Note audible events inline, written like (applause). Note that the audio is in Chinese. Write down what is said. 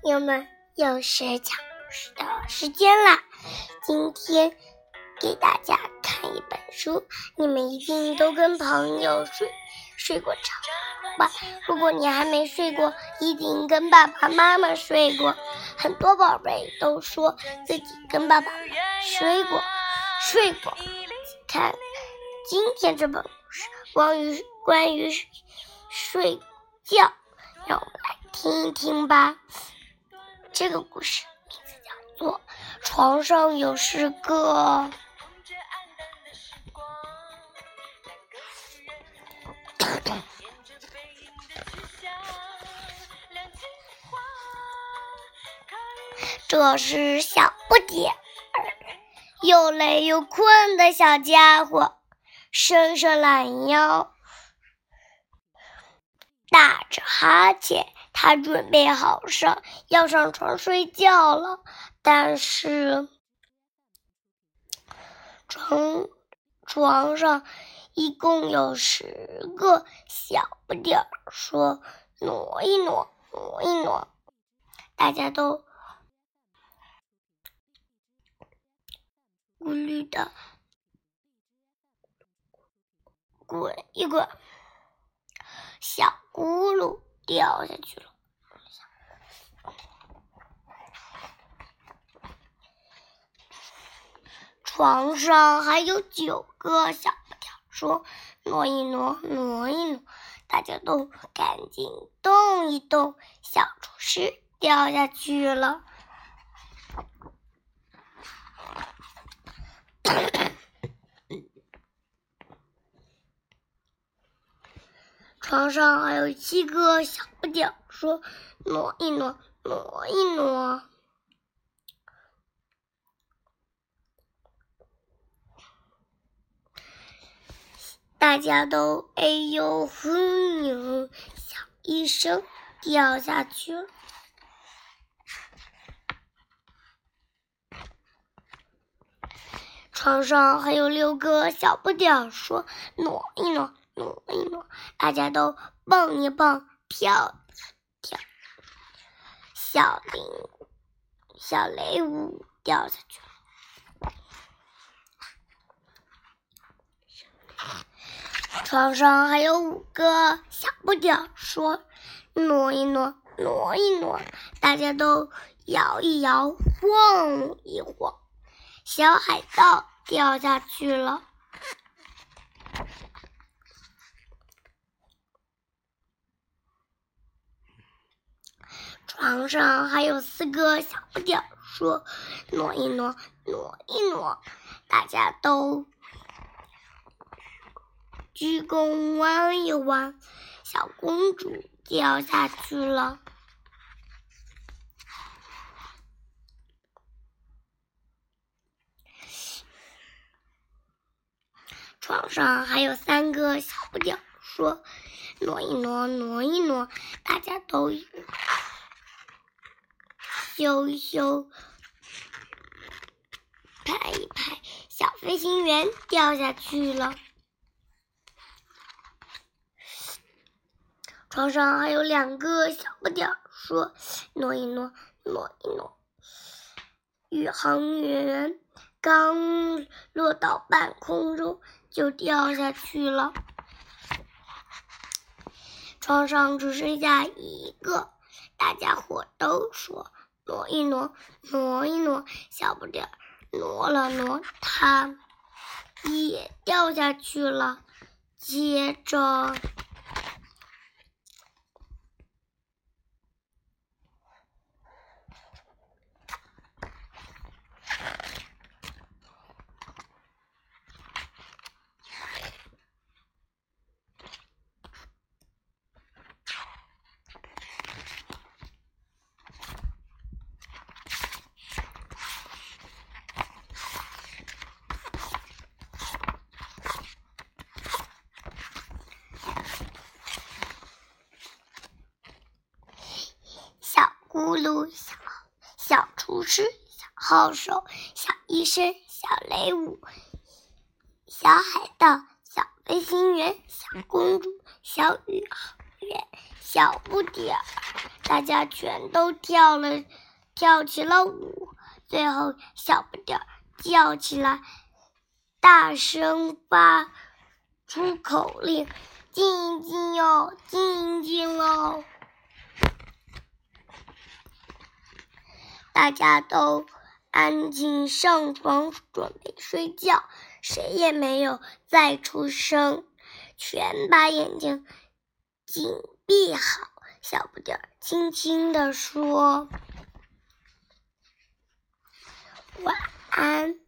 朋友们，又是讲故事的时间啦！今天给大家看一本书，你们一定都跟朋友睡睡过床吧？如果你还没睡过，一定跟爸爸妈妈睡过。很多宝贝都说自己跟爸爸睡过，睡过。看今天这本故事，关于关于睡觉，让我们来听一听吧。这个故事名字叫做《床上有四个》。(laughs) (clears throat) 这是小不点儿，又累又困的小家伙，伸伸懒腰，打着哈欠。他准备好上要上床睡觉了，但是床床上一共有十个小不点儿，说挪一挪，挪一挪，大家都咕噜的滚一滚，小咕噜。掉下去了。床上还有九个小不点，说挪一挪，挪一挪，大家都赶紧动一动。小厨师掉下去了。(coughs) 床上还有七个小不点儿，说挪一挪，挪一挪。大家都哎呦哼哟，响一声掉下去。床上还有六个小不点儿，说挪一挪。挪一挪，大家都蹦一蹦，跳跳。小铃小雷舞掉下去了。床上还有五个小不点儿，说挪一挪，挪一挪，大家都摇一摇，晃一晃。小海盗掉下去了。床上还有四个小不点儿，说挪一挪，挪一挪，大家都鞠躬弯一弯，小公主掉下去了。床上还有三个小不点儿，说挪一挪，挪一挪，大家都。咻咻，拍一拍，小飞行员掉下去了。床上还有两个小不点儿，说挪一挪，挪一挪。宇航员刚落到半空中，就掉下去了。床上只剩下一个，大家伙都说。挪一挪，挪一挪，小不点儿挪了挪，它也掉下去了。接着。咕噜小小厨师，小号手，小医生，小雷舞，小海盗，小飞行员，小公主，小宇航员，小不点儿。大家全都跳了，跳起了舞。最后，小不点儿叫起来，大声发出口令：“静一静哟，静一静喽！”大家都安静上床准备睡觉，谁也没有再出声，全把眼睛紧闭好。小不点儿轻轻地说：“晚安。”